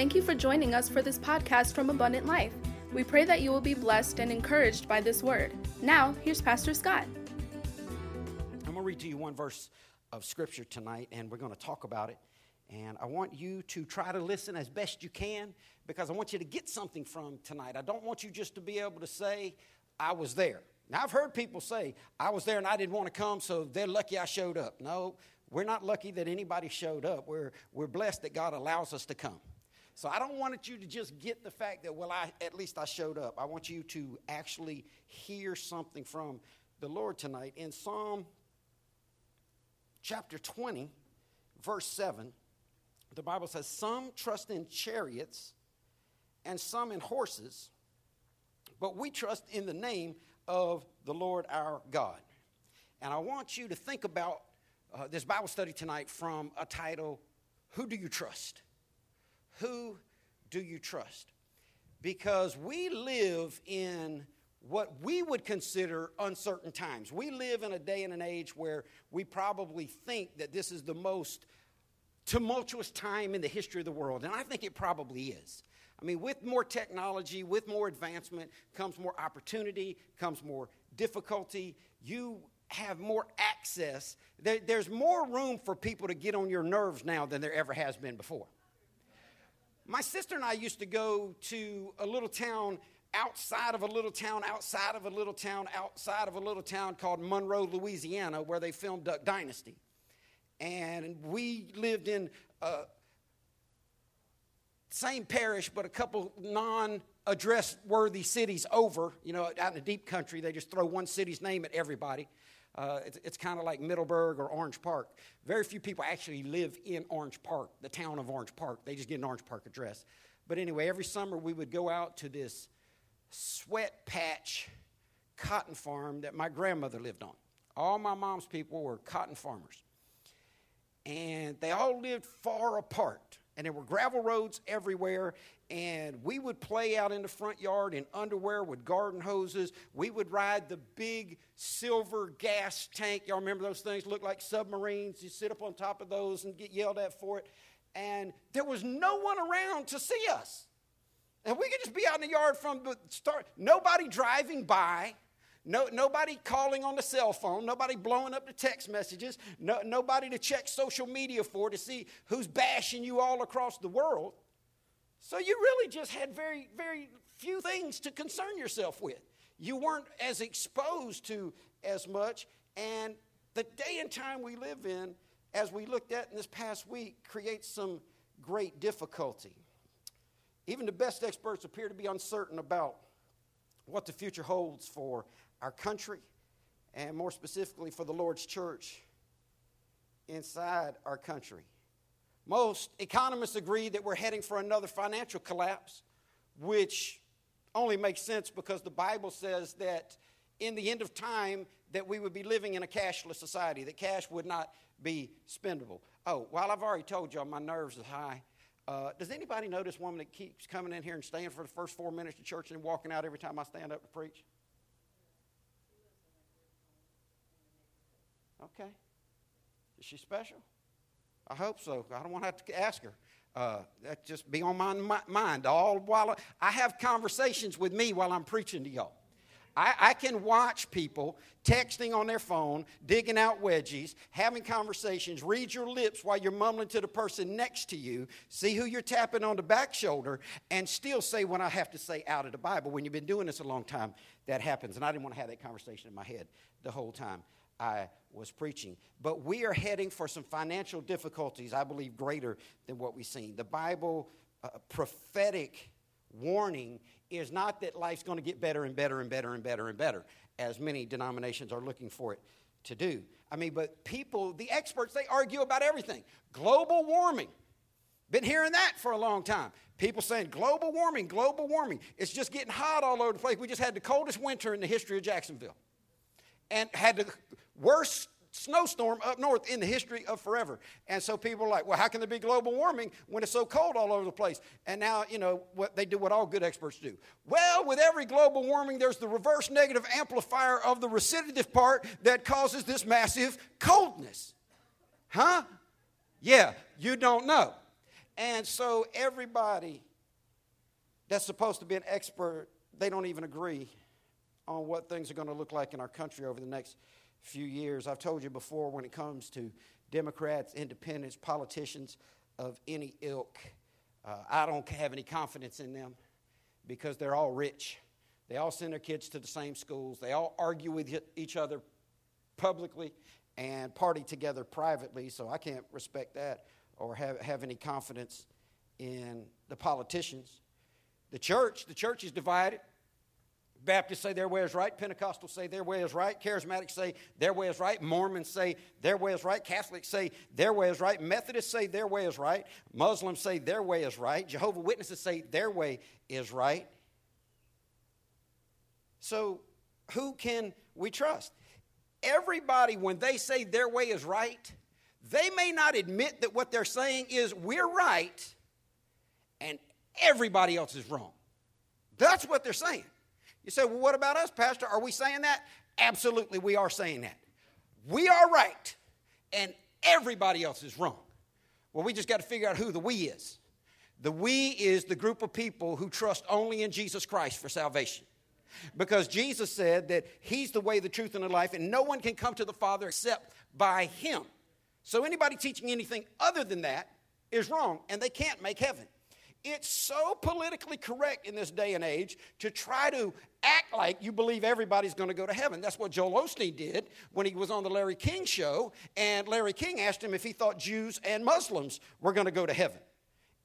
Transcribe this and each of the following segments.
Thank you for joining us for this podcast from Abundant Life. We pray that you will be blessed and encouraged by this word. Now, here's Pastor Scott. I'm going to read to you one verse of scripture tonight, and we're going to talk about it. And I want you to try to listen as best you can because I want you to get something from tonight. I don't want you just to be able to say, I was there. Now, I've heard people say, I was there and I didn't want to come, so they're lucky I showed up. No, we're not lucky that anybody showed up. We're, we're blessed that God allows us to come. So I don't want you to just get the fact that, well, I, at least I showed up. I want you to actually hear something from the Lord tonight. In Psalm chapter 20, verse 7, the Bible says, Some trust in chariots and some in horses, but we trust in the name of the Lord our God. And I want you to think about uh, this Bible study tonight from a title, Who Do You Trust? Who do you trust? Because we live in what we would consider uncertain times. We live in a day and an age where we probably think that this is the most tumultuous time in the history of the world, and I think it probably is. I mean, with more technology, with more advancement, comes more opportunity, comes more difficulty. You have more access. There, there's more room for people to get on your nerves now than there ever has been before. My sister and I used to go to a little town outside of a little town, outside of a little town, outside of a little town called Monroe, Louisiana, where they filmed Duck Dynasty. And we lived in uh, same parish, but a couple non address worthy cities over. You know, out in the deep country, they just throw one city's name at everybody. Uh, it's, it's kind of like Middleburg or Orange Park. Very few people actually live in Orange Park, the town of Orange Park. They just get an Orange Park address. But anyway, every summer we would go out to this sweat patch cotton farm that my grandmother lived on. All my mom's people were cotton farmers. And they all lived far apart. And there were gravel roads everywhere and we would play out in the front yard in underwear with garden hoses. We would ride the big silver gas tank. Y'all remember those things? Looked like submarines. You sit up on top of those and get yelled at for it. And there was no one around to see us. And we could just be out in the yard from the start. Nobody driving by. No, nobody calling on the cell phone, nobody blowing up the text messages, no, nobody to check social media for to see who's bashing you all across the world. So you really just had very, very few things to concern yourself with. You weren't as exposed to as much. And the day and time we live in, as we looked at in this past week, creates some great difficulty. Even the best experts appear to be uncertain about what the future holds for our country and more specifically for the Lord's church inside our country. Most economists agree that we're heading for another financial collapse, which only makes sense because the Bible says that in the end of time that we would be living in a cashless society, that cash would not be spendable. Oh, while I've already told y'all my nerves are high, uh, does anybody know this woman that keeps coming in here and staying for the first four minutes of church and walking out every time I stand up to preach? Okay. Is she special? I hope so. I don't want to have to ask her. Uh, that just be on my mind all while I have conversations with me while I'm preaching to y'all. I, I, can watch people texting on their phone, digging out wedgies, having conversations, read your lips while you're mumbling to the person next to you, see who you're tapping on the back shoulder, and still say what I have to say out of the Bible. When you've been doing this a long time, that happens. And I didn't want to have that conversation in my head the whole time. I was preaching. But we are heading for some financial difficulties, I believe, greater than what we've seen. The Bible uh, prophetic warning is not that life's going to get better and better and better and better and better, as many denominations are looking for it to do. I mean, but people, the experts, they argue about everything. Global warming. Been hearing that for a long time. People saying global warming, global warming. It's just getting hot all over the place. We just had the coldest winter in the history of Jacksonville and had the worst snowstorm up north in the history of forever. And so people are like, well, how can there be global warming when it's so cold all over the place? And now, you know, what they do what all good experts do. Well, with every global warming, there's the reverse negative amplifier of the recidivative part that causes this massive coldness. Huh? Yeah, you don't know. And so everybody that's supposed to be an expert, they don't even agree on what things are going to look like in our country over the next few years. I've told you before when it comes to Democrats, independents, politicians of any ilk, uh, I don't have any confidence in them because they're all rich. They all send their kids to the same schools. They all argue with each other publicly and party together privately, so I can't respect that or have, have any confidence in the politicians. The church, the church is divided. Baptists say their way is right. Pentecostals say their way is right. Charismatics say their way is right. Mormons say their way is right. Catholics say their way is right. Methodists say their way is right. Muslims say their way is right. Jehovah Witnesses say their way is right. So, who can we trust? Everybody, when they say their way is right, they may not admit that what they're saying is we're right and everybody else is wrong. That's what they're saying. You say, well, what about us, Pastor? Are we saying that? Absolutely, we are saying that. We are right, and everybody else is wrong. Well, we just got to figure out who the we is. The we is the group of people who trust only in Jesus Christ for salvation. Because Jesus said that He's the way, the truth, and the life, and no one can come to the Father except by Him. So anybody teaching anything other than that is wrong, and they can't make heaven. It's so politically correct in this day and age to try to act like you believe everybody's going to go to heaven. That's what Joel Osteen did when he was on the Larry King show, and Larry King asked him if he thought Jews and Muslims were going to go to heaven.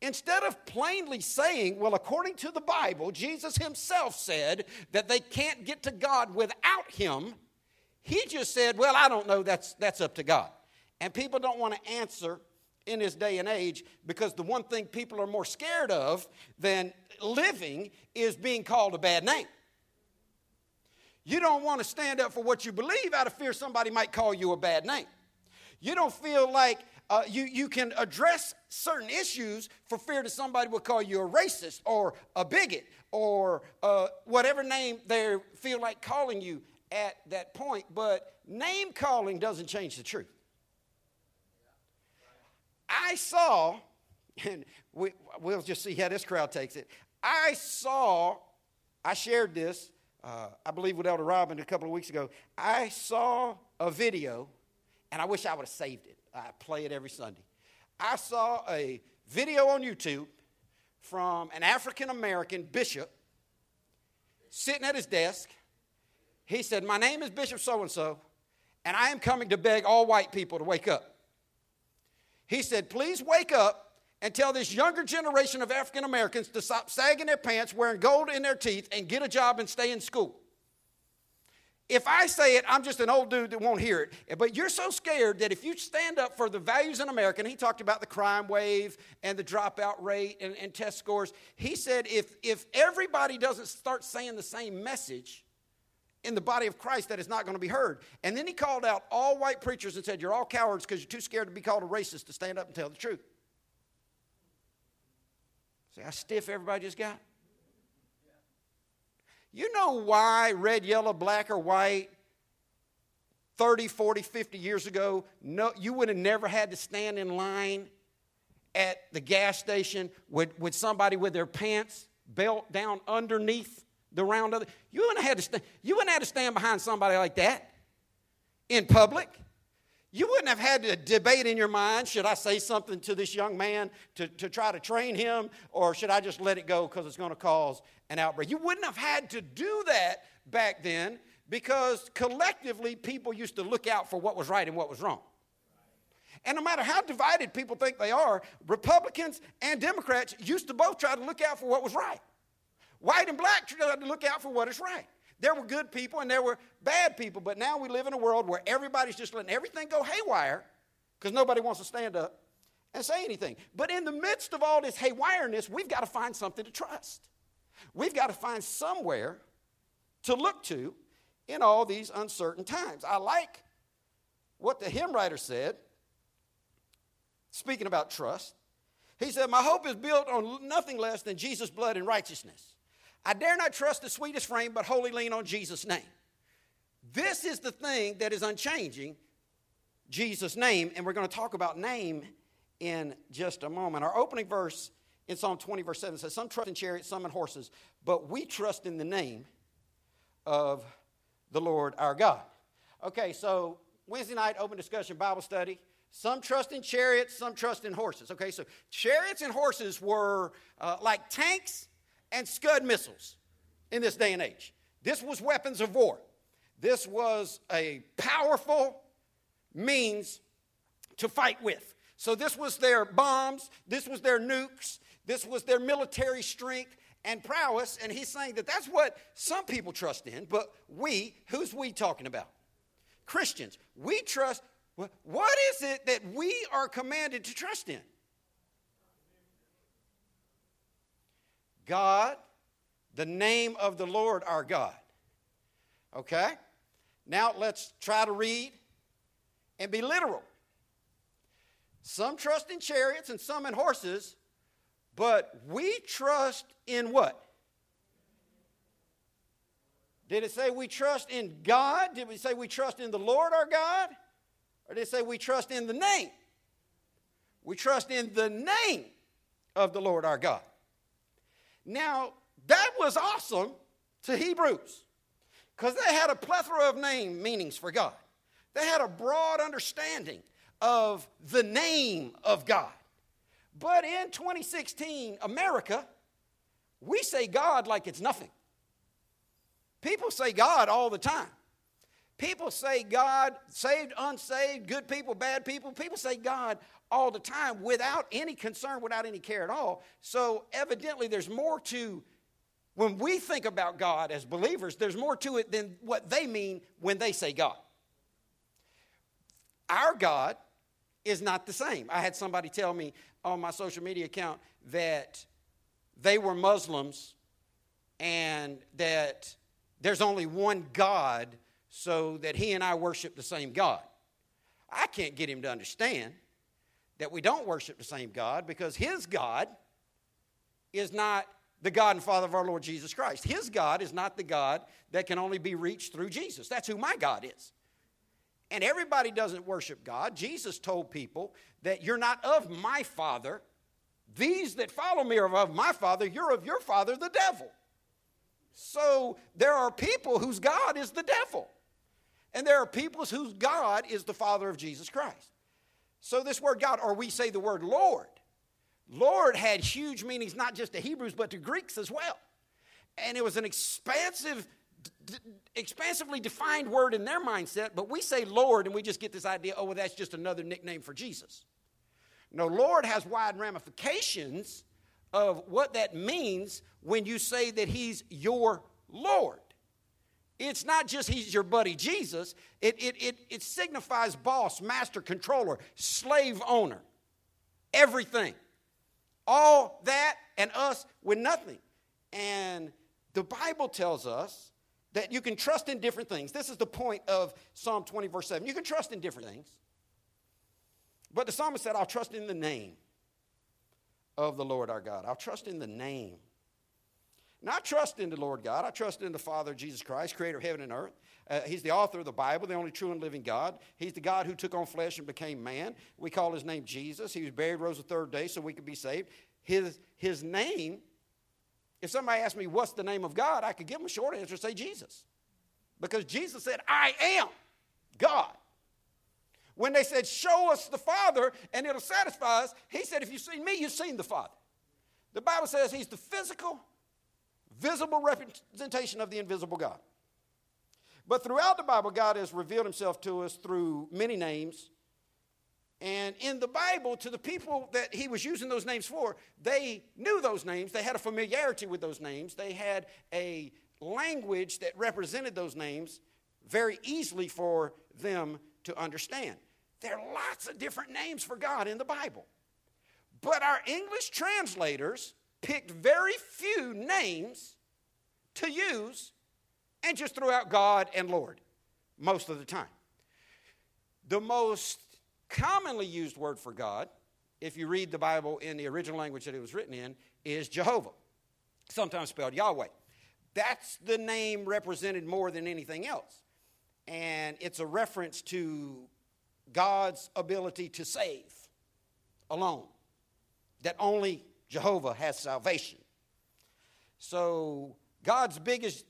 Instead of plainly saying, well, according to the Bible, Jesus himself said that they can't get to God without him, he just said, well, I don't know, that's, that's up to God. And people don't want to answer in this day and age because the one thing people are more scared of than living is being called a bad name. You don't want to stand up for what you believe out of fear somebody might call you a bad name. You don't feel like uh, you, you can address certain issues for fear that somebody will call you a racist or a bigot or uh, whatever name they feel like calling you at that point. But name calling doesn't change the truth. I saw, and we, we'll just see how this crowd takes it. I saw, I shared this, uh, I believe with Elder Robin a couple of weeks ago. I saw a video, and I wish I would have saved it. I play it every Sunday. I saw a video on YouTube from an African American bishop sitting at his desk. He said, My name is Bishop so and so, and I am coming to beg all white people to wake up. He said, Please wake up and tell this younger generation of African Americans to stop sagging their pants, wearing gold in their teeth, and get a job and stay in school. If I say it, I'm just an old dude that won't hear it. But you're so scared that if you stand up for the values in America, and he talked about the crime wave and the dropout rate and, and test scores, he said if, if everybody doesn't start saying the same message, in the body of Christ that is not going to be heard. And then he called out all white preachers and said, You're all cowards because you're too scared to be called a racist to stand up and tell the truth. See how stiff everybody just got? You know why red, yellow, black, or white 30, 40, 50 years ago, no, you would have never had to stand in line at the gas station with, with somebody with their pants belt down underneath the round of you wouldn't have had to stand, you wouldn't have to stand behind somebody like that in public. You wouldn't have had to debate in your mind should I say something to this young man to, to try to train him, or should I just let it go because it's going to cause an outbreak? You wouldn't have had to do that back then because collectively people used to look out for what was right and what was wrong. And no matter how divided people think they are, Republicans and Democrats used to both try to look out for what was right. White and black tried to look out for what is right. There were good people and there were bad people, but now we live in a world where everybody's just letting everything go haywire because nobody wants to stand up and say anything. But in the midst of all this haywireness, we've got to find something to trust. We've got to find somewhere to look to in all these uncertain times. I like what the hymn writer said, speaking about trust. He said, My hope is built on nothing less than Jesus' blood and righteousness. I dare not trust the sweetest frame, but wholly lean on Jesus' name. This is the thing that is unchanging Jesus' name, and we're going to talk about name in just a moment. Our opening verse in Psalm 20, verse 7 says, Some trust in chariots, some in horses, but we trust in the name of the Lord our God. Okay, so Wednesday night, open discussion, Bible study. Some trust in chariots, some trust in horses. Okay, so chariots and horses were uh, like tanks and Scud missiles in this day and age. This was weapons of war. This was a powerful means to fight with. So, this was their bombs, this was their nukes, this was their military strength and prowess. And he's saying that that's what some people trust in, but we, who's we talking about? Christians. We trust, what is it that we are commanded to trust in? God, the name of the Lord our God. Okay? Now let's try to read and be literal. Some trust in chariots and some in horses, but we trust in what? Did it say we trust in God? Did we say we trust in the Lord our God? Or did it say we trust in the name? We trust in the name of the Lord our God. Now, that was awesome to Hebrews because they had a plethora of name meanings for God. They had a broad understanding of the name of God. But in 2016, America, we say God like it's nothing. People say God all the time. People say God, saved, unsaved, good people, bad people. People say God all the time without any concern, without any care at all. So, evidently, there's more to when we think about God as believers, there's more to it than what they mean when they say God. Our God is not the same. I had somebody tell me on my social media account that they were Muslims and that there's only one God so that he and I worship the same God. I can't get him to understand that we don't worship the same God because his God is not the God and Father of our Lord Jesus Christ. His God is not the God that can only be reached through Jesus. That's who my God is. And everybody doesn't worship God. Jesus told people that you're not of my Father. These that follow me are of my Father. You're of your Father, the devil. So there are people whose God is the devil. And there are peoples whose God is the Father of Jesus Christ. So this word God, or we say the word Lord, Lord had huge meanings not just to Hebrews, but to Greeks as well. And it was an expansive, d- expansively defined word in their mindset, but we say Lord and we just get this idea oh, well, that's just another nickname for Jesus. No, Lord has wide ramifications of what that means when you say that He's your Lord. It's not just He's your buddy Jesus, it, it, it, it signifies boss, master, controller, slave owner, everything. All that and us with nothing. And the Bible tells us that you can trust in different things. This is the point of Psalm 20, verse 7. You can trust in different things. But the psalmist said, I'll trust in the name of the Lord our God. I'll trust in the name. Not trust in the Lord God. I trust in the Father, Jesus Christ, creator of heaven and earth. Uh, he's the author of the Bible, the only true and living God. He's the God who took on flesh and became man. We call his name Jesus. He was buried, rose the third day so we could be saved. His, his name, if somebody asked me, What's the name of God? I could give them a short answer say Jesus. Because Jesus said, I am God. When they said, Show us the Father and it'll satisfy us, he said, If you've seen me, you've seen the Father. The Bible says he's the physical, visible representation of the invisible God. But throughout the Bible, God has revealed himself to us through many names. And in the Bible, to the people that he was using those names for, they knew those names. They had a familiarity with those names. They had a language that represented those names very easily for them to understand. There are lots of different names for God in the Bible. But our English translators picked very few names to use and just threw out God and Lord most of the time. The most commonly used word for God, if you read the Bible in the original language that it was written in, is Jehovah, sometimes spelled Yahweh. That's the name represented more than anything else. And it's a reference to God's ability to save alone, that only Jehovah has salvation. So, God's biggest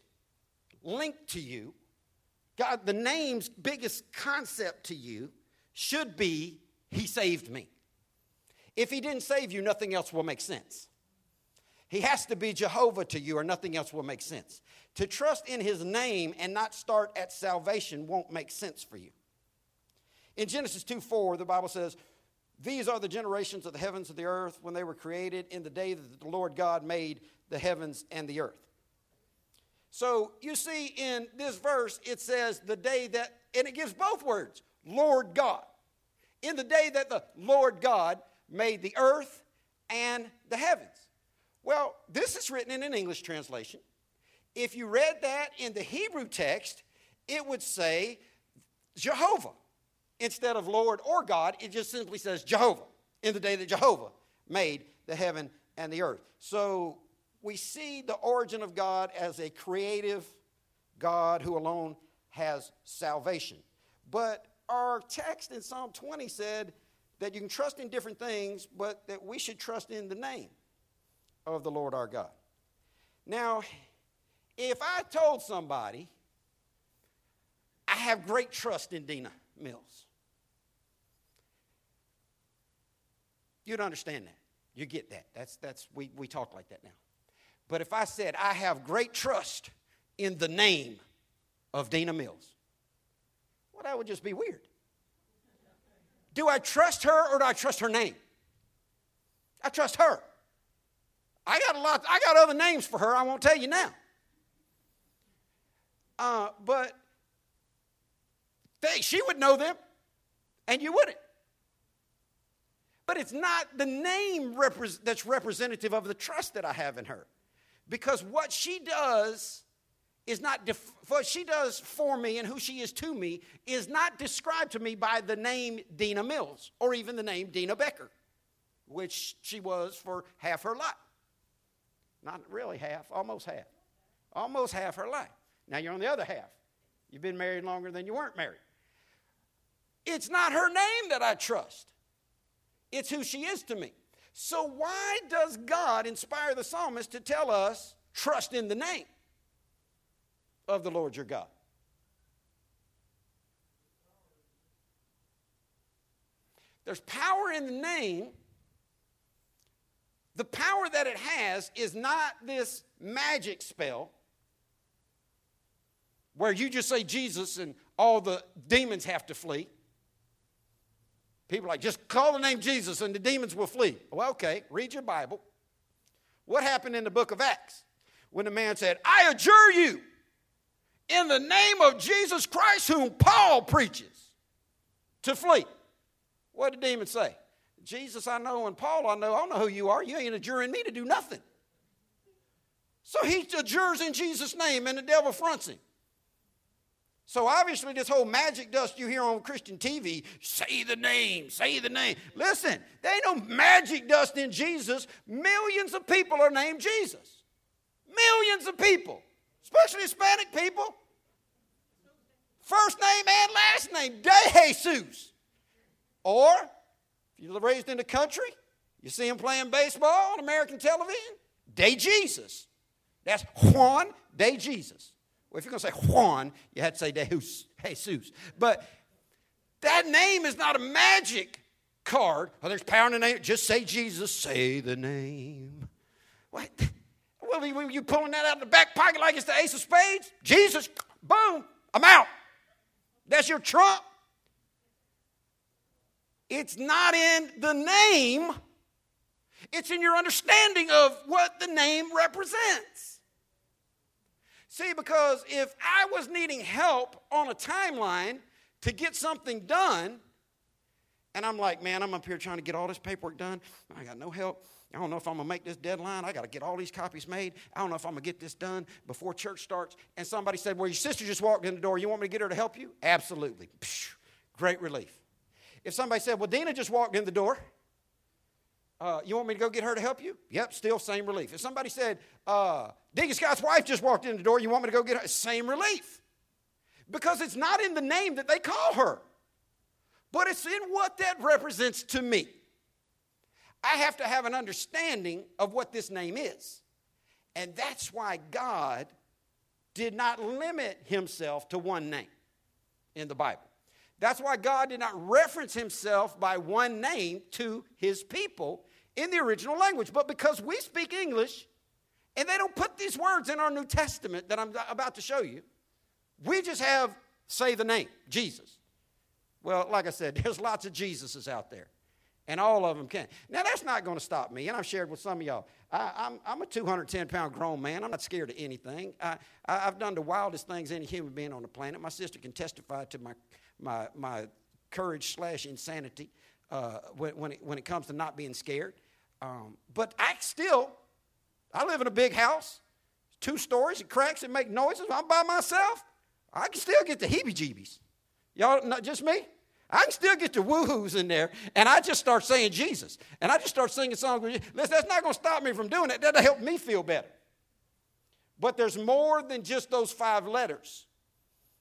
link to you, God, the name's biggest concept to you should be He saved me. If He didn't save you, nothing else will make sense. He has to be Jehovah to you, or nothing else will make sense. To trust in His name and not start at salvation won't make sense for you. In Genesis 2 4, the Bible says, These are the generations of the heavens and the earth when they were created in the day that the Lord God made the heavens and the earth. So you see in this verse, it says the day that, and it gives both words, Lord God. In the day that the Lord God made the earth and the heavens. Well, this is written in an English translation. If you read that in the Hebrew text, it would say Jehovah. Instead of Lord or God, it just simply says Jehovah in the day that Jehovah made the heaven and the earth. So we see the origin of God as a creative God who alone has salvation. But our text in Psalm 20 said that you can trust in different things, but that we should trust in the name of the Lord our God. Now, if I told somebody, I have great trust in Dina Mills, you'd understand that. You get that. That's, that's, we, we talk like that now. But if I said, I have great trust in the name of Dina Mills, well, that would just be weird. Do I trust her or do I trust her name? I trust her. I got a lot, I got other names for her, I won't tell you now. Uh, but they, she would know them, and you wouldn't. But it's not the name repre- that's representative of the trust that I have in her. Because what she does is not, def- what she does for me and who she is to me is not described to me by the name Dina Mills or even the name Dina Becker, which she was for half her life. Not really half, almost half. Almost half her life. Now you're on the other half. You've been married longer than you weren't married. It's not her name that I trust, it's who she is to me. So, why does God inspire the psalmist to tell us, trust in the name of the Lord your God? There's power in the name. The power that it has is not this magic spell where you just say Jesus and all the demons have to flee. People are like, just call the name Jesus and the demons will flee. Well, okay, read your Bible. What happened in the book of Acts when the man said, I adjure you in the name of Jesus Christ, whom Paul preaches, to flee? What did the demon say? Jesus, I know, and Paul, I know. I don't know who you are. You ain't adjuring me to do nothing. So he adjures in Jesus' name, and the devil fronts him. So obviously, this whole magic dust you hear on Christian TV, say the name, say the name. Listen, there ain't no magic dust in Jesus. Millions of people are named Jesus. Millions of people, especially Hispanic people. First name and last name, De Jesus. Or, if you're raised in the country, you see him playing baseball on American television, De Jesus. That's Juan De Jesus. Well, if you're going to say Juan, you had to say Deus, Jesus. But that name is not a magic card. Oh, there's power in the name. Just say Jesus. Say the name. What? Well, you, you pulling that out of the back pocket like it's the ace of spades? Jesus, boom, I'm out. That's your trump. It's not in the name, it's in your understanding of what the name represents. See, because if I was needing help on a timeline to get something done, and I'm like, man, I'm up here trying to get all this paperwork done. I got no help. I don't know if I'm going to make this deadline. I got to get all these copies made. I don't know if I'm going to get this done before church starts. And somebody said, Well, your sister just walked in the door. You want me to get her to help you? Absolutely. Psh, great relief. If somebody said, Well, Dina just walked in the door. Uh, you want me to go get her to help you? Yep, still same relief. If somebody said, uh, Deacon Scott's wife just walked in the door, you want me to go get her? Same relief. Because it's not in the name that they call her, but it's in what that represents to me. I have to have an understanding of what this name is. And that's why God did not limit himself to one name in the Bible. That's why God did not reference himself by one name to his people in the original language. But because we speak English and they don't put these words in our New Testament that I'm about to show you, we just have, say the name, Jesus. Well, like I said, there's lots of Jesuses out there, and all of them can. Now, that's not going to stop me, and I've shared with some of y'all. I, am a 210 pound grown man. I'm not scared of anything. I, have done the wildest things any human being on the planet. My sister can testify to my, my, my courage slash insanity uh, when, when, it, when it comes to not being scared. Um, but I still, I live in a big house, two stories, it cracks, it makes noises. I'm by myself. I can still get the heebie jeebies. Y'all, not just me? I can still get the woohoos in there, and I just start saying Jesus. And I just start singing songs. Listen, that's not going to stop me from doing it. That'll help me feel better. But there's more than just those five letters.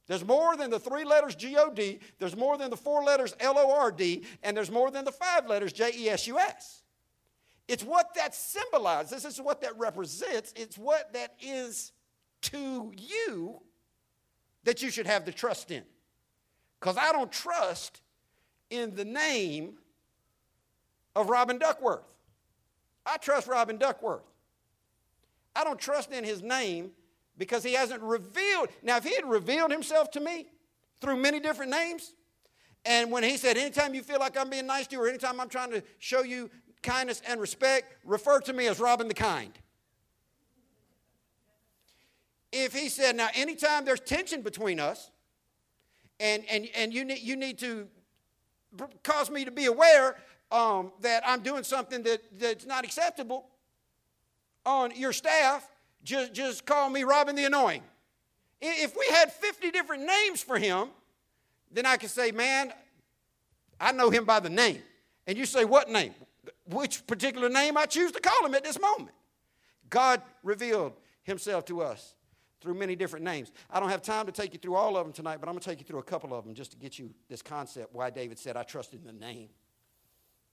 There's more than the three letters G O D, there's more than the four letters L O R D, and there's more than the five letters J E S U S. It's what that symbolizes, is what that represents, it's what that is to you that you should have the trust in. Because I don't trust in the name of Robin Duckworth. I trust Robin Duckworth. I don't trust in his name because he hasn't revealed. Now, if he had revealed himself to me through many different names, and when he said, anytime you feel like I'm being nice to you, or anytime I'm trying to show you kindness and respect, refer to me as Robin the Kind. If he said, now, anytime there's tension between us, and, and, and you, need, you need to cause me to be aware um, that I'm doing something that, that's not acceptable on your staff, just, just call me Robin the Annoying. If we had 50 different names for him, then I could say, man, I know him by the name. And you say, what name? which particular name I choose to call him at this moment. God revealed himself to us through many different names. I don't have time to take you through all of them tonight, but I'm going to take you through a couple of them just to get you this concept why David said, I trust in the name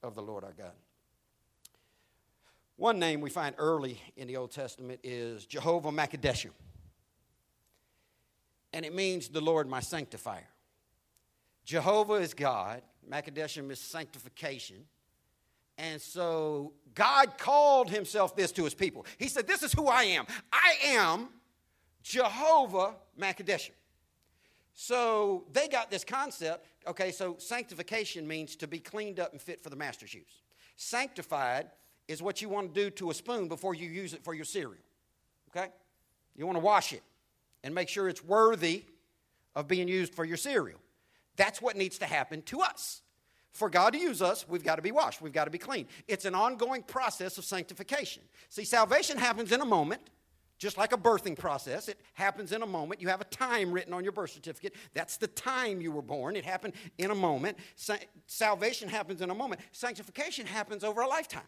of the Lord our God. One name we find early in the Old Testament is Jehovah Makadeshim. And it means the Lord my sanctifier. Jehovah is God, Makadeshim is sanctification. And so God called himself this to his people. He said, This is who I am. I am Jehovah Makadeshim. So they got this concept. Okay, so sanctification means to be cleaned up and fit for the master's use. Sanctified is what you want to do to a spoon before you use it for your cereal. Okay? You want to wash it and make sure it's worthy of being used for your cereal. That's what needs to happen to us. For God to use us, we've got to be washed, we've got to be clean. It's an ongoing process of sanctification. See, salvation happens in a moment, just like a birthing process. It happens in a moment. You have a time written on your birth certificate. That's the time you were born. It happened in a moment. Sa- salvation happens in a moment. Sanctification happens over a lifetime.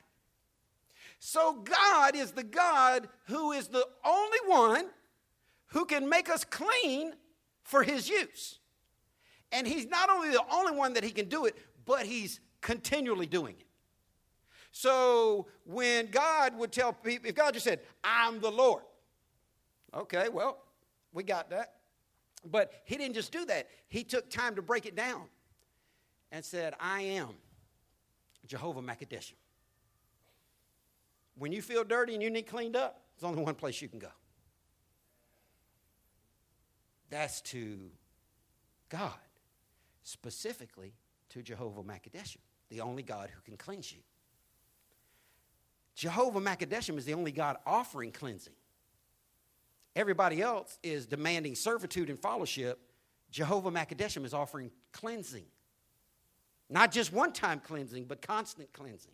So, God is the God who is the only one who can make us clean for His use. And He's not only the only one that He can do it, but he's continually doing it. So when God would tell people, if God just said, I'm the Lord, okay, well, we got that. But he didn't just do that, he took time to break it down and said, I am Jehovah Makadeshim. When you feel dirty and you need cleaned up, there's only one place you can go. That's to God, specifically to Jehovah Makadeshim, the only God who can cleanse you. Jehovah Makadeshim is the only God offering cleansing. Everybody else is demanding servitude and fellowship. Jehovah Makadeshim is offering cleansing. Not just one time cleansing, but constant cleansing.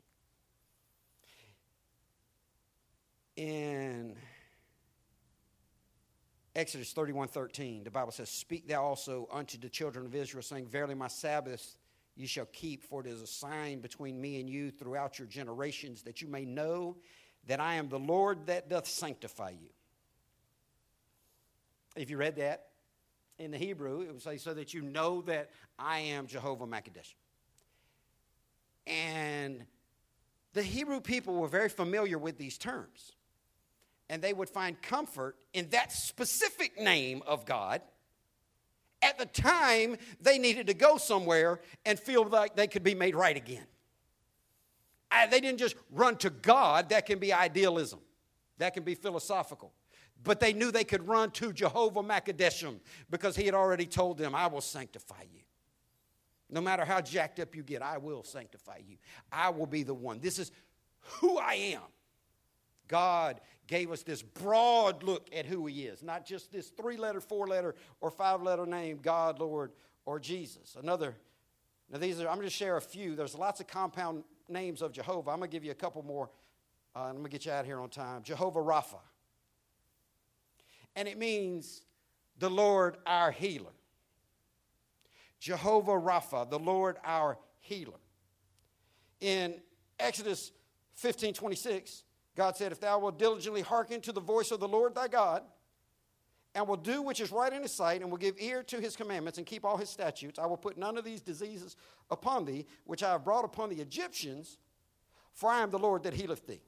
In Exodus 31 13, the Bible says, Speak thou also unto the children of Israel, saying, Verily my Sabbath you shall keep, for it is a sign between me and you throughout your generations, that you may know that I am the Lord that doth sanctify you. If you read that in the Hebrew, it would say, so that you know that I am Jehovah Makadesh. And the Hebrew people were very familiar with these terms. And they would find comfort in that specific name of God at the time they needed to go somewhere and feel like they could be made right again. they didn't just run to God, that can be idealism, that can be philosophical. But they knew they could run to Jehovah Makadeshim because he had already told them, I will sanctify you. No matter how jacked up you get, I will sanctify you. I will be the one. This is who I am. God gave us this broad look at who He is, not just this three letter, four letter, or five letter name God, Lord, or Jesus. Another, now these are, I'm going to share a few. There's lots of compound names of Jehovah. I'm going to give you a couple more. Uh, I'm going to get you out here on time. Jehovah Rapha. And it means the Lord our healer. Jehovah Rapha, the Lord our healer. In Exodus 15 26, God said, If thou wilt diligently hearken to the voice of the Lord thy God, and will do which is right in his sight, and will give ear to his commandments, and keep all his statutes, I will put none of these diseases upon thee, which I have brought upon the Egyptians, for I am the Lord that healeth thee.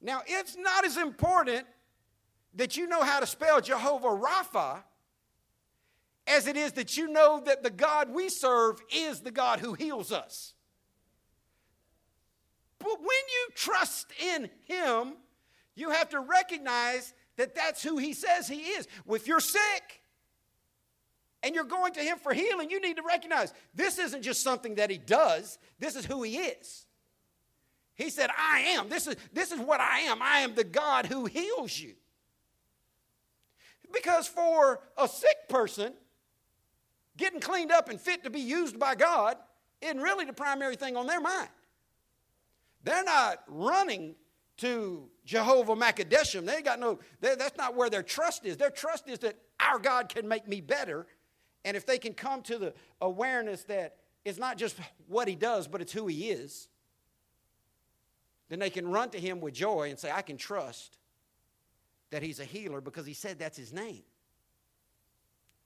Now, it's not as important that you know how to spell Jehovah Rapha as it is that you know that the God we serve is the God who heals us. But when you trust in Him, you have to recognize that that's who He says He is. If you're sick and you're going to Him for healing, you need to recognize this isn't just something that He does, this is who He is. He said, I am. This is, this is what I am. I am the God who heals you. Because for a sick person, getting cleaned up and fit to be used by God isn't really the primary thing on their mind. They're not running to Jehovah Makadeshim. They got no, that's not where their trust is. Their trust is that our God can make me better. And if they can come to the awareness that it's not just what he does, but it's who he is, then they can run to him with joy and say, I can trust that he's a healer because he said that's his name.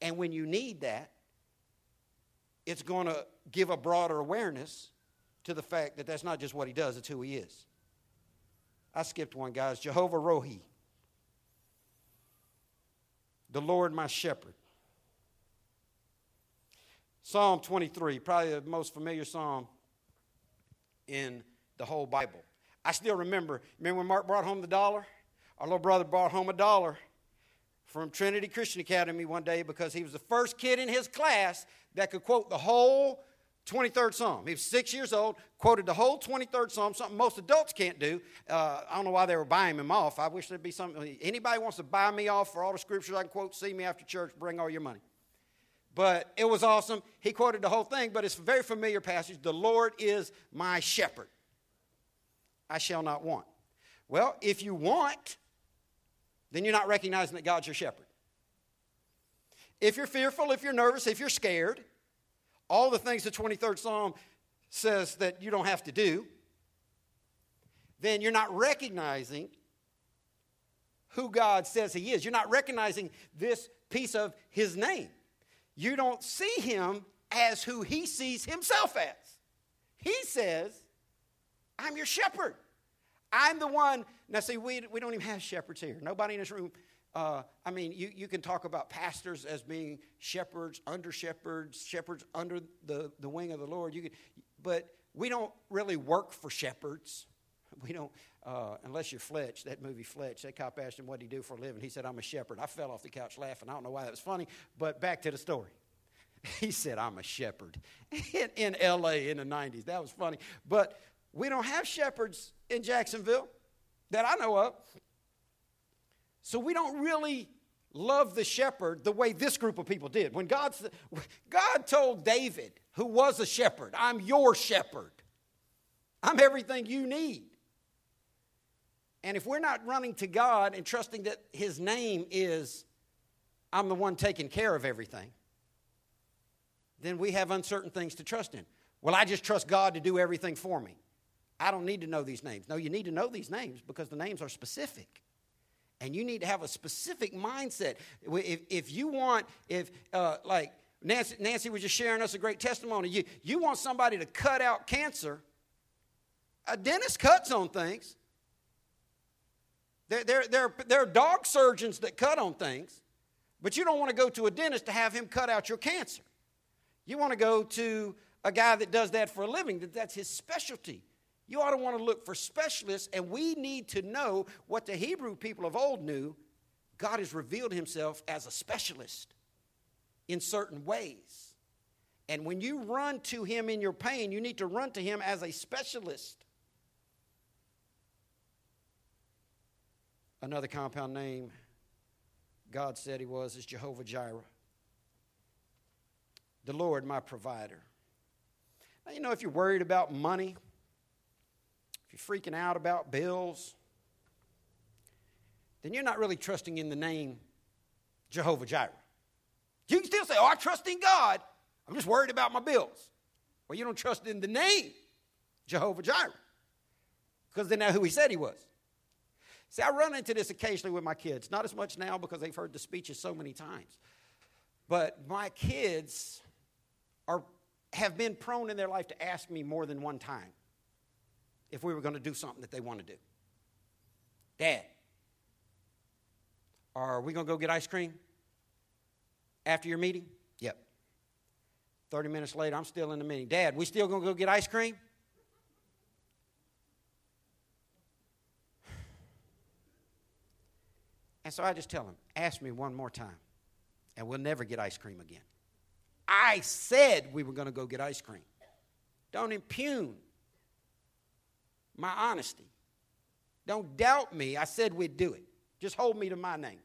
And when you need that, it's going to give a broader awareness to the fact that that's not just what he does, it's who he is. I skipped one, guys. Jehovah Rohi, the Lord my shepherd. Psalm 23, probably the most familiar psalm in the whole Bible. I still remember, remember when Mark brought home the dollar? Our little brother brought home a dollar from Trinity Christian Academy one day because he was the first kid in his class that could quote the whole 23rd Psalm. He was six years old, quoted the whole 23rd Psalm, something most adults can't do. Uh, I don't know why they were buying him off. I wish there'd be something. Anybody wants to buy me off for all the scriptures I can quote, see me after church, bring all your money. But it was awesome. He quoted the whole thing, but it's a very familiar passage. The Lord is my shepherd. I shall not want. Well, if you want, then you're not recognizing that God's your shepherd. If you're fearful, if you're nervous, if you're scared, all the things the 23rd Psalm says that you don't have to do, then you're not recognizing who God says He is. You're not recognizing this piece of His name. You don't see Him as who He sees Himself as. He says, I'm your shepherd. I'm the one. Now, see, we, we don't even have shepherds here. Nobody in this room. Uh, I mean, you, you can talk about pastors as being shepherds, under shepherds, shepherds under the, the wing of the Lord. You can, but we don't really work for shepherds. We don't, uh, unless you're Fletch, that movie Fletch. That cop asked him what he do for a living. He said, I'm a shepherd. I fell off the couch laughing. I don't know why that was funny, but back to the story. He said, I'm a shepherd in, in LA in the 90s. That was funny. But we don't have shepherds in Jacksonville that I know of. So we don't really love the shepherd the way this group of people did. When God, God told David, who was a shepherd, I'm your shepherd, I'm everything you need. And if we're not running to God and trusting that His name is, I'm the one taking care of everything, then we have uncertain things to trust in. Well, I just trust God to do everything for me. I don't need to know these names. No, you need to know these names because the names are specific. And you need to have a specific mindset. If, if you want, if, uh, like, Nancy, Nancy was just sharing us a great testimony. You, you want somebody to cut out cancer, A dentist cuts on things. There, there, there, there are dog surgeons that cut on things, but you don't want to go to a dentist to have him cut out your cancer. You want to go to a guy that does that for a living, that that's his specialty. You ought to want to look for specialists, and we need to know what the Hebrew people of old knew. God has revealed himself as a specialist in certain ways. And when you run to him in your pain, you need to run to him as a specialist. Another compound name God said he was is Jehovah Jireh, the Lord my provider. Now, you know, if you're worried about money, if you're freaking out about bills, then you're not really trusting in the name Jehovah Jireh. You can still say, Oh, I trust in God. I'm just worried about my bills. Well, you don't trust in the name Jehovah Jireh because they know who he said he was. See, I run into this occasionally with my kids, not as much now because they've heard the speeches so many times. But my kids are, have been prone in their life to ask me more than one time if we were going to do something that they want to do. Dad, are we going to go get ice cream after your meeting? Yep. 30 minutes later, I'm still in the meeting. Dad, we still going to go get ice cream? And so I just tell him, ask me one more time, and we'll never get ice cream again. I said we were going to go get ice cream. Don't impugn my honesty. Don't doubt me. I said we'd do it. Just hold me to my name.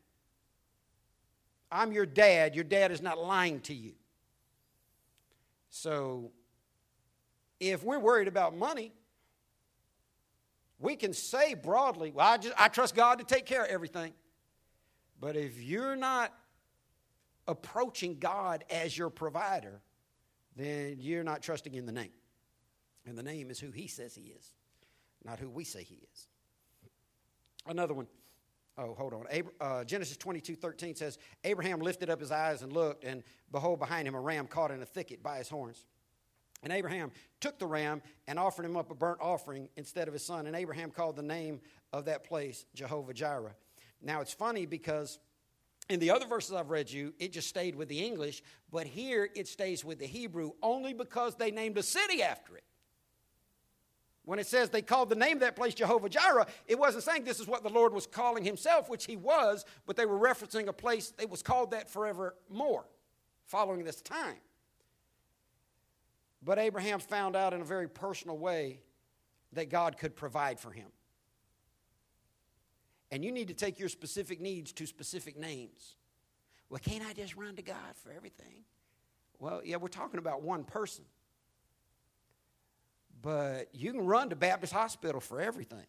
I'm your dad. Your dad is not lying to you. So, if we're worried about money, we can say broadly, well, I, just, I trust God to take care of everything. But if you're not approaching God as your provider, then you're not trusting in the name. And the name is who He says He is not who we say he is. Another one. Oh, hold on. uh, Genesis 22 13 says, Abraham lifted up his eyes and looked, and behold, behind him a ram caught in a thicket by his horns. And Abraham took the ram and offered him up a burnt offering instead of his son. And Abraham called the name of that place Jehovah Jireh. Now it's funny because in the other verses I've read you, it just stayed with the English, but here it stays with the Hebrew only because they named a city after it. When it says they called the name of that place Jehovah Jireh, it wasn't saying this is what the Lord was calling himself, which he was, but they were referencing a place that was called that forevermore, following this time. But Abraham found out in a very personal way that God could provide for him. And you need to take your specific needs to specific names. Well, can't I just run to God for everything? Well, yeah, we're talking about one person. But you can run to Baptist Hospital for everything.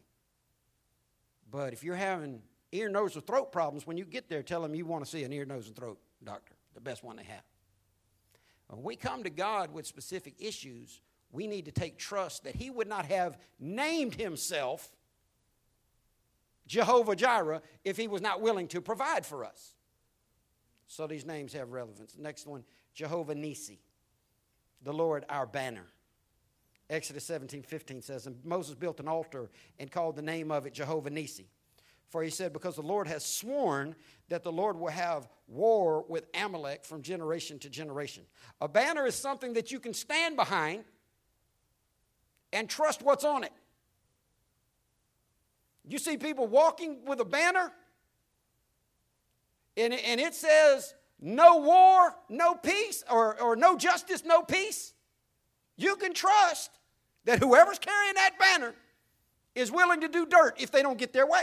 But if you're having ear, nose, or throat problems, when you get there, tell them you want to see an ear, nose, and throat doctor, the best one they have. When we come to God with specific issues, we need to take trust that He would not have named Himself Jehovah Jireh if He was not willing to provide for us. So these names have relevance. Next one Jehovah Nisi, the Lord our banner. Exodus 17, 15 says, And Moses built an altar and called the name of it Jehovah Nisi. For he said, Because the Lord has sworn that the Lord will have war with Amalek from generation to generation. A banner is something that you can stand behind and trust what's on it. You see people walking with a banner, and, and it says, No war, no peace, or, or no justice, no peace. You can trust that whoever's carrying that banner is willing to do dirt if they don't get their way.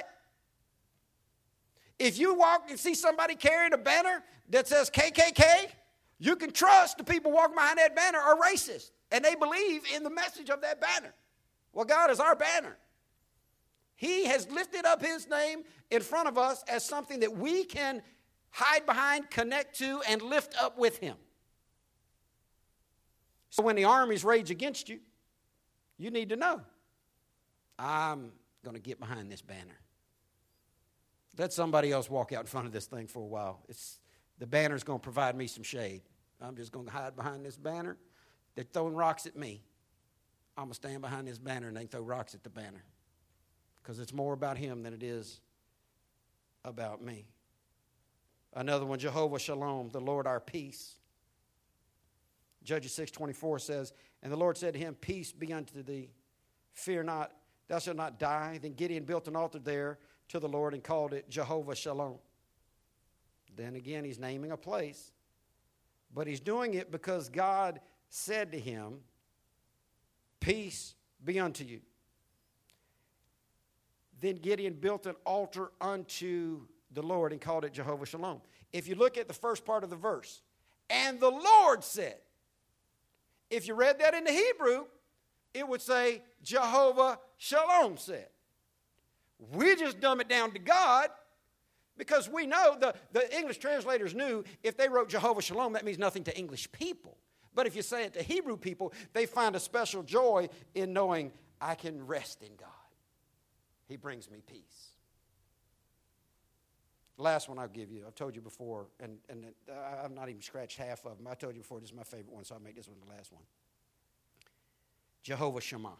If you walk and see somebody carrying a banner that says KKK, you can trust the people walking behind that banner are racist and they believe in the message of that banner. Well, God is our banner. He has lifted up His name in front of us as something that we can hide behind, connect to, and lift up with Him. So when the armies rage against you, you need to know I'm going to get behind this banner. Let somebody else walk out in front of this thing for a while. It's, the banner's going to provide me some shade. I'm just going to hide behind this banner. They're throwing rocks at me. I'm going to stand behind this banner and they throw rocks at the banner because it's more about him than it is about me. Another one, Jehovah Shalom, the Lord our peace. Judges 6:24 says, "And the Lord said to him, Peace be unto thee. Fear not, thou shalt not die." Then Gideon built an altar there to the Lord and called it Jehovah Shalom. Then again, he's naming a place, but he's doing it because God said to him, Peace be unto you. Then Gideon built an altar unto the Lord and called it Jehovah Shalom. If you look at the first part of the verse, and the Lord said, if you read that in the Hebrew, it would say Jehovah Shalom said. We just dumb it down to God because we know the, the English translators knew if they wrote Jehovah Shalom, that means nothing to English people. But if you say it to Hebrew people, they find a special joy in knowing I can rest in God. He brings me peace. Last one I'll give you. I've told you before, and, and I've not even scratched half of them. I told you before, this is my favorite one, so I'll make this one the last one. Jehovah Shammah.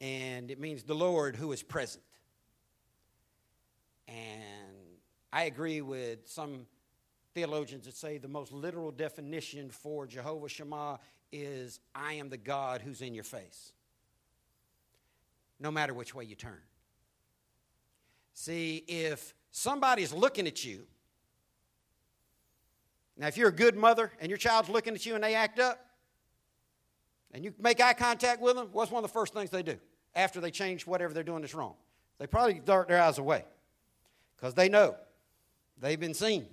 And it means the Lord who is present. And I agree with some theologians that say the most literal definition for Jehovah Shammah is I am the God who's in your face, no matter which way you turn. See, if somebody's looking at you, now if you're a good mother and your child's looking at you and they act up, and you make eye contact with them, what's one of the first things they do after they change whatever they're doing that's wrong? They probably dart their eyes away because they know they've been seen.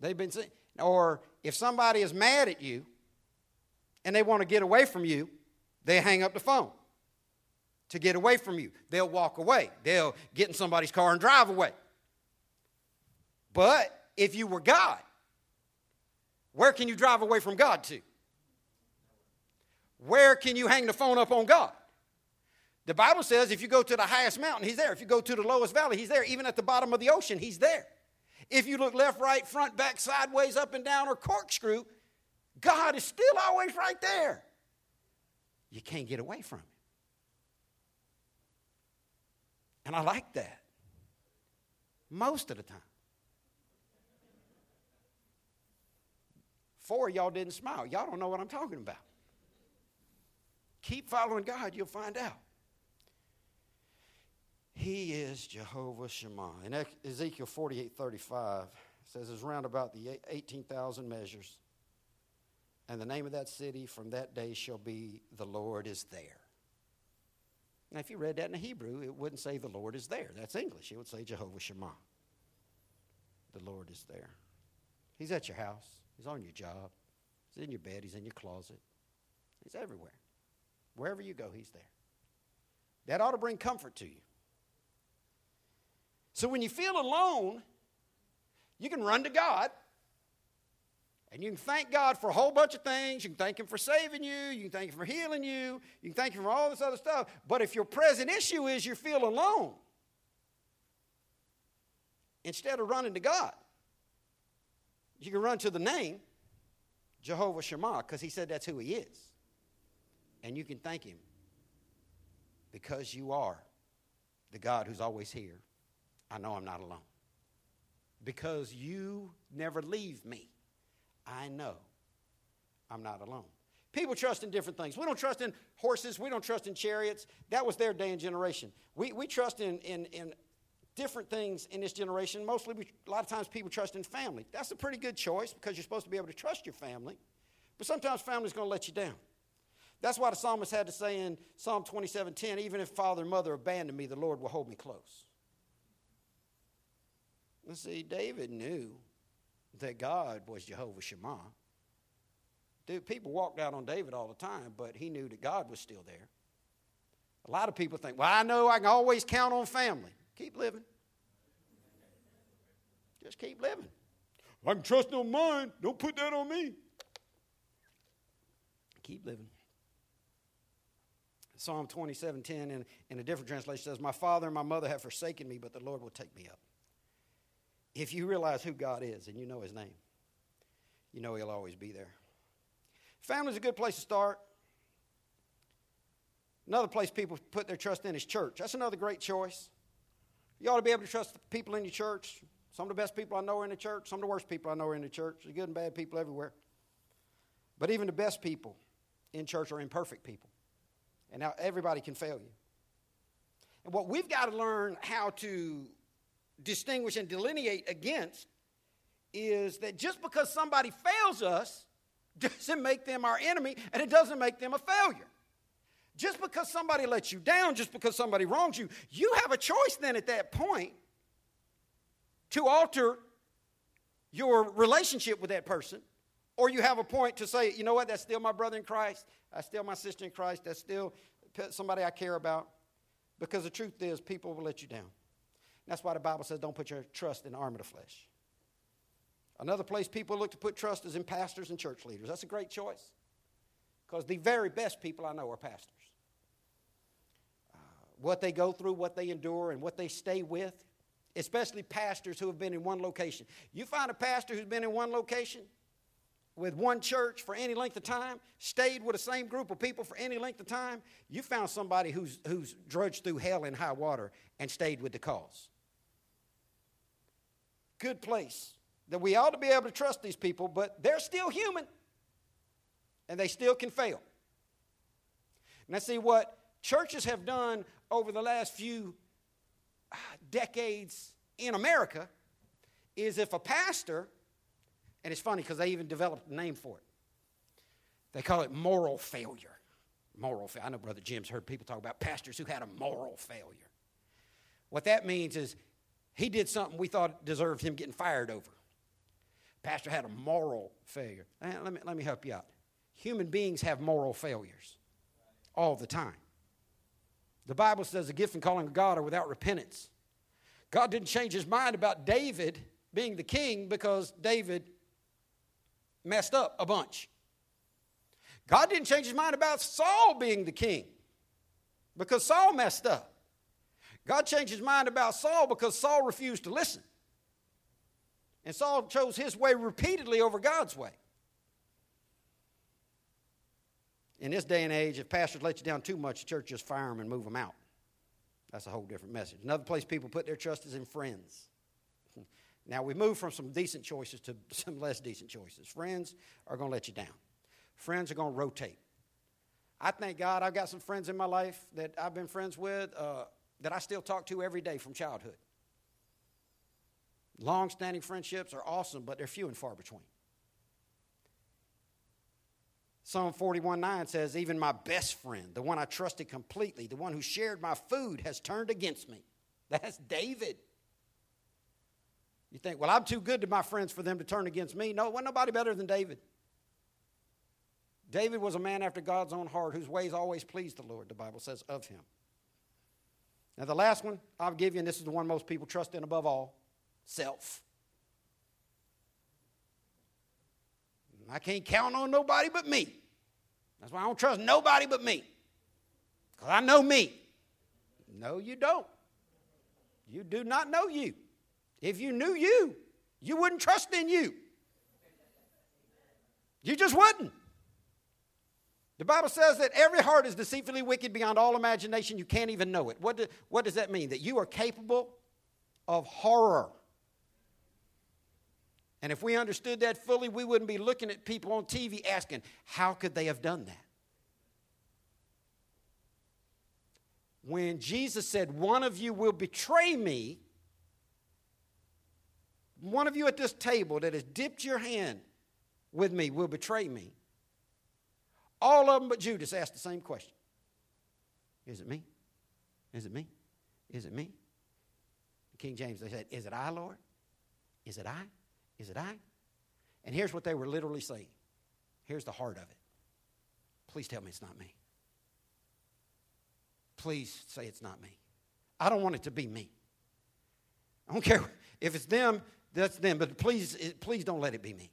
They've been seen. Or if somebody is mad at you and they want to get away from you, they hang up the phone to get away from you. They'll walk away. They'll get in somebody's car and drive away. But if you were God, where can you drive away from God to? Where can you hang the phone up on God? The Bible says if you go to the highest mountain, He's there. If you go to the lowest valley, He's there. Even at the bottom of the ocean, He's there. If you look left, right, front, back, sideways, up and down, or corkscrew, God is still always right there. You can't get away from Him. And I like that most of the time. Four y'all didn't smile. Y'all don't know what I'm talking about. Keep following God, you'll find out. He is Jehovah Shammah. In Ezekiel 48 35, says it's round about the 18,000 measures. And the name of that city from that day shall be The Lord is there. Now, if you read that in Hebrew, it wouldn't say the Lord is there. That's English. It would say Jehovah Shammah. The Lord is there. He's at your house. He's on your job. He's in your bed. He's in your closet. He's everywhere. Wherever you go, He's there. That ought to bring comfort to you. So when you feel alone, you can run to God and you can thank God for a whole bunch of things. You can thank Him for saving you. You can thank Him for healing you. You can thank Him for all this other stuff. But if your present issue is you feel alone, instead of running to God, you can run to the name Jehovah Shammah because He said that's who He is. And you can thank Him because you are the God who's always here. I know I'm not alone. Because you never leave me. I know I'm not alone. People trust in different things. We don't trust in horses. We don't trust in chariots. That was their day and generation. We, we trust in, in, in different things in this generation. Mostly, we, a lot of times people trust in family. That's a pretty good choice because you're supposed to be able to trust your family. But sometimes family's going to let you down. That's why the psalmist had to say in Psalm 27:10, even if father and mother abandon me, the Lord will hold me close. And see, David knew that God was Jehovah Shammah. Dude, people walked out on David all the time, but he knew that God was still there. A lot of people think, well, I know I can always count on family. Keep living. Just keep living. I can trust on mine. Don't put that on me. Keep living. Psalm 27 10 in, in a different translation says, My father and my mother have forsaken me, but the Lord will take me up. If you realize who God is and you know his name, you know he'll always be there. Family's a good place to start. Another place people put their trust in is church. That's another great choice. You ought to be able to trust the people in your church. Some of the best people I know are in the church. Some of the worst people I know are in the church. There's good and bad people everywhere. But even the best people in church are imperfect people. And now everybody can fail you. And what we've got to learn how to distinguish and delineate against is that just because somebody fails us doesn't make them our enemy and it doesn't make them a failure. Just because somebody lets you down, just because somebody wrongs you, you have a choice then at that point to alter your relationship with that person. Or you have a point to say, you know what, that's still my brother in Christ, that's still my sister in Christ, that's still somebody I care about. Because the truth is, people will let you down. That's why the Bible says don't put your trust in the arm of the flesh. Another place people look to put trust is in pastors and church leaders. That's a great choice. Because the very best people I know are pastors uh, what they go through, what they endure, and what they stay with, especially pastors who have been in one location. You find a pastor who's been in one location with one church for any length of time, stayed with the same group of people for any length of time, you found somebody who's, who's drudged through hell and high water and stayed with the cause. Good place that we ought to be able to trust these people, but they're still human and they still can fail. Now, see what churches have done over the last few uh, decades in America is if a pastor, and it's funny because they even developed a name for it, they call it moral failure. Moral failure. I know Brother Jim's heard people talk about pastors who had a moral failure. What that means is he did something we thought deserved him getting fired over. Pastor had a moral failure. Eh, let me, let me help you out. Human beings have moral failures all the time. The Bible says the gift and calling of God are without repentance. God didn't change his mind about David being the king because David messed up a bunch. God didn't change his mind about Saul being the king because Saul messed up. God changed his mind about Saul because Saul refused to listen. And Saul chose his way repeatedly over God's way. In this day and age, if pastors let you down too much, the church just fire them and move them out. That's a whole different message. Another place people put their trust is in friends. Now, we've moved from some decent choices to some less decent choices. Friends are going to let you down, friends are going to rotate. I thank God I've got some friends in my life that I've been friends with uh, that I still talk to every day from childhood. Long standing friendships are awesome, but they're few and far between. Psalm 41 9 says, Even my best friend, the one I trusted completely, the one who shared my food, has turned against me. That's David. You think, well, I'm too good to my friends for them to turn against me. No, wasn't nobody better than David. David was a man after God's own heart whose ways always pleased the Lord, the Bible says of him. Now, the last one I'll give you, and this is the one most people trust in above all self. I can't count on nobody but me. That's why I don't trust nobody but me. Because I know me. No, you don't. You do not know you. If you knew you, you wouldn't trust in you. You just wouldn't. The Bible says that every heart is deceitfully wicked beyond all imagination. You can't even know it. What, do, what does that mean? That you are capable of horror. And if we understood that fully, we wouldn't be looking at people on TV asking, how could they have done that? When Jesus said, One of you will betray me, one of you at this table that has dipped your hand with me will betray me. All of them but Judas asked the same question Is it me? Is it me? Is it me? King James, they said, Is it I, Lord? Is it I? Is it I? And here's what they were literally saying. Here's the heart of it. Please tell me it's not me. Please say it's not me. I don't want it to be me. I don't care if it's them, that's them, but please, please don't let it be me.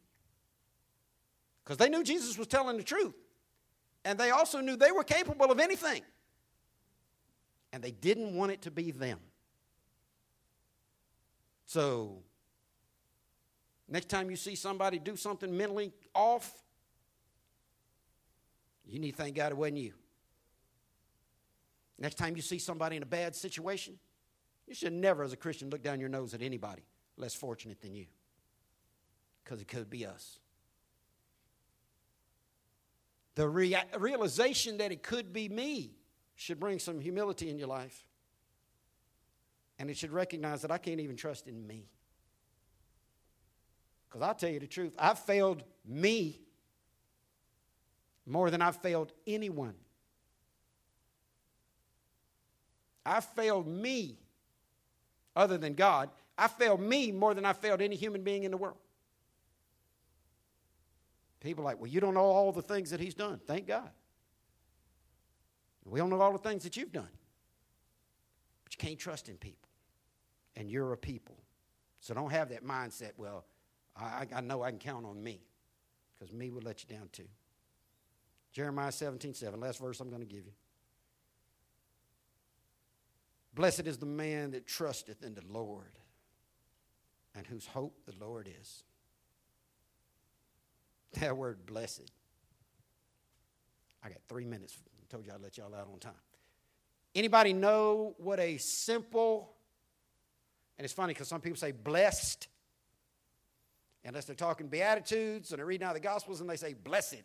Because they knew Jesus was telling the truth. And they also knew they were capable of anything. And they didn't want it to be them. So Next time you see somebody do something mentally off, You need to thank God it wasn't you. Next time you see somebody in a bad situation, you should never, as a Christian, look down your nose at anybody less fortunate than you. Because it could be us. The rea- realization that it could be me should bring some humility in your life. And it should recognize that I can't even trust in me. Because I'll tell you the truth, I've failed me more than I've failed anyone. I failed me other than God. I failed me more than I failed any human being in the world. People are like, well, you don't know all the things that he's done. Thank God. We don't know all the things that you've done. But you can't trust in people. And you're a people. So don't have that mindset, well, I, I know I can count on me. Because me will let you down too. Jeremiah 17, 7, last verse I'm going to give you. Blessed is the man that trusteth in the Lord and whose hope the Lord is. That word blessed. I got three minutes. I told you I'd let y'all out on time. Anybody know what a simple, and it's funny because some people say blessed, unless they're talking Beatitudes and they're reading out of the Gospels and they say blessed.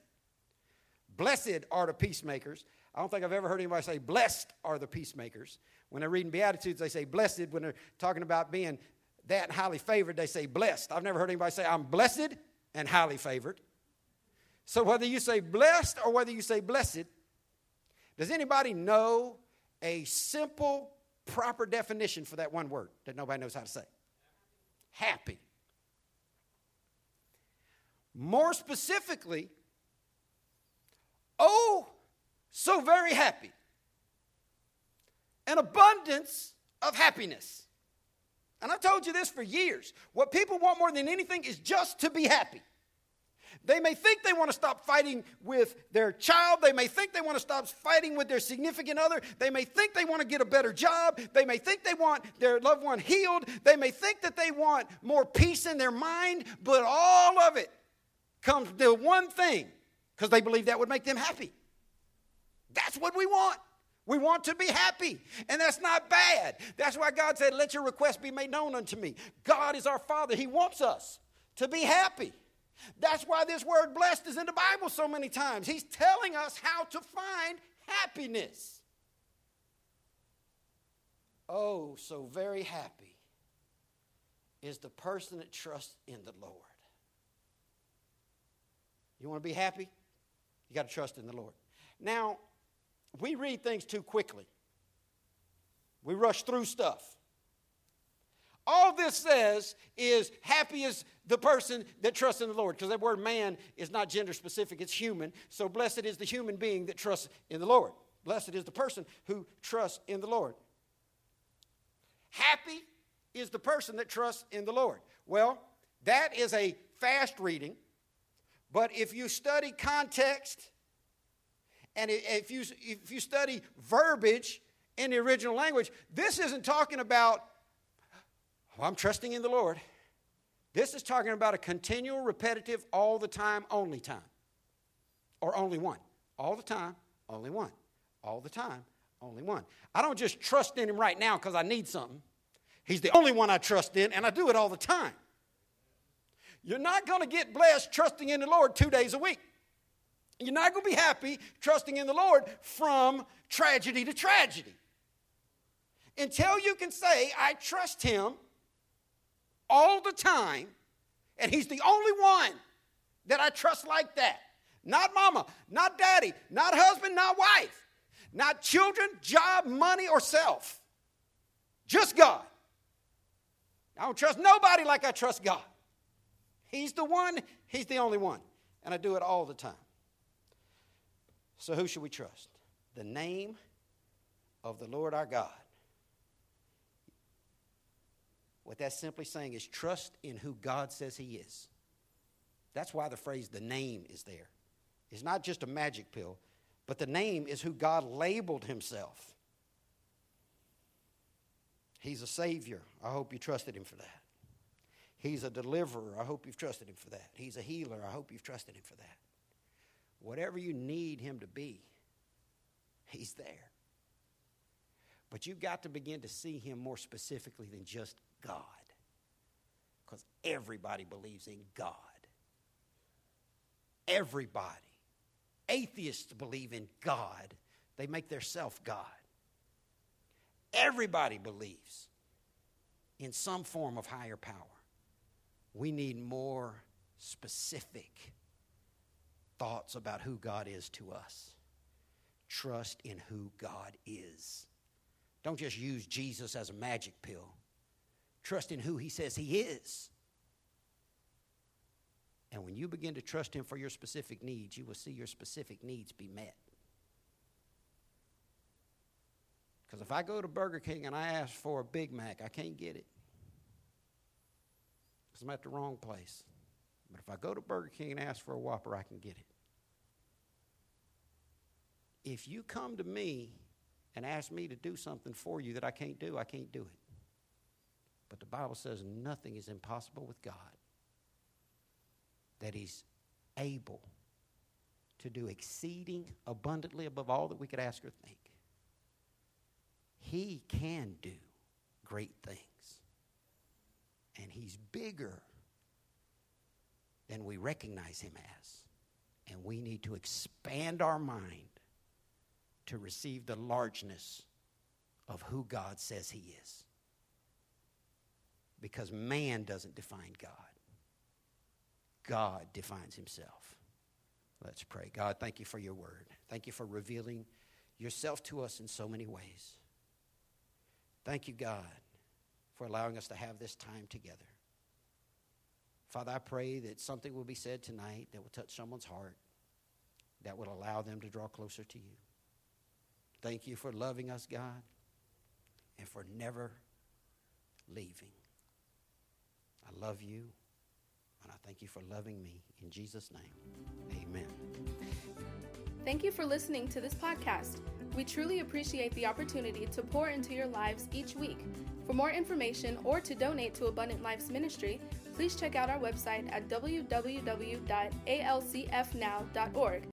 Blessed are the peacemakers. I don't think I've ever heard anybody say blessed are the peacemakers. When they're reading Beatitudes, they say blessed. When they're talking about being that highly favored, they say blessed. I've never heard anybody say I'm blessed and highly favored. So whether you say blessed or whether you say blessed, does anybody know a simple, proper definition for that one word that nobody knows how to say? Happy. More specifically, oh, so very happy. An abundance of happiness. And I've told you this for years. What people want more than anything is just to be happy. They may think they want to stop fighting with their child. They may think they want to stop fighting with their significant other. They may think they want to get a better job. They may think they want their loved one healed. They may think that they want more peace in their mind, but all of it comes to one thing because they believe that would make them happy. That's what we want. We want to be happy, and that's not bad. That's why God said, Let your request be made known unto me. God is our Father, He wants us to be happy. That's why this word blessed is in the Bible so many times. He's telling us how to find happiness. Oh, so very happy is the person that trusts in the Lord. You want to be happy? You got to trust in the Lord. Now, we read things too quickly. We rush through stuff. All this says is happy is the person that trusts in the Lord, because that word man is not gender specific, it's human. So blessed is the human being that trusts in the Lord. Blessed is the person who trusts in the Lord. Happy is the person that trusts in the Lord. Well, that is a fast reading, but if you study context and if you, if you study verbiage in the original language, this isn't talking about, well, I'm trusting in the Lord. This is talking about a continual, repetitive, all the time, only time. Or only one. All the time, only one. All the time, only one. I don't just trust in Him right now because I need something. He's the only one I trust in, and I do it all the time. You're not going to get blessed trusting in the Lord two days a week. You're not going to be happy trusting in the Lord from tragedy to tragedy. Until you can say, I trust Him all the time, and He's the only one that I trust like that. Not mama, not daddy, not husband, not wife, not children, job, money, or self. Just God. I don't trust nobody like I trust God. He's the one, He's the only one. And I do it all the time. So, who should we trust? The name of the Lord our God. What that's simply saying is trust in who God says He is. That's why the phrase the name is there. It's not just a magic pill, but the name is who God labeled Himself. He's a Savior. I hope you trusted Him for that. He's a deliverer. I hope you've trusted Him for that. He's a healer. I hope you've trusted Him for that. Whatever you need Him to be, He's there. But you've got to begin to see Him more specifically than just God. Because everybody believes in God. Everybody. Atheists believe in God, they make their self God. Everybody believes in some form of higher power. We need more specific thoughts about who God is to us. Trust in who God is. Don't just use Jesus as a magic pill. Trust in who He says He is. And when you begin to trust Him for your specific needs, you will see your specific needs be met. Because if I go to Burger King and I ask for a Big Mac, I can't get it. Because I'm at the wrong place. But if I go to Burger King and ask for a Whopper, I can get it. If you come to me and ask me to do something for you that I can't do, I can't do it. But the Bible says nothing is impossible with God, that He's able to do exceeding abundantly above all that we could ask or think. He can do great things. And He's bigger than we recognize Him as. And we need to expand our mind to receive the largeness of who God says He is. Because man doesn't define God, God defines Himself. Let's pray. God, thank you for your word. Thank you for revealing yourself to us in so many ways. Thank you, God, for allowing us to have this time together. Father, I pray that something will be said tonight that will touch someone's heart, that will allow them to draw closer to you. Thank you for loving us, God, and for never leaving. I love you, and I thank you for loving me. In Jesus' name, amen. Thank you for listening to this podcast. We truly appreciate the opportunity to pour into your lives each week. For more information or to donate to Abundant Lives Ministry, please check out our website at www.alcfnow.org.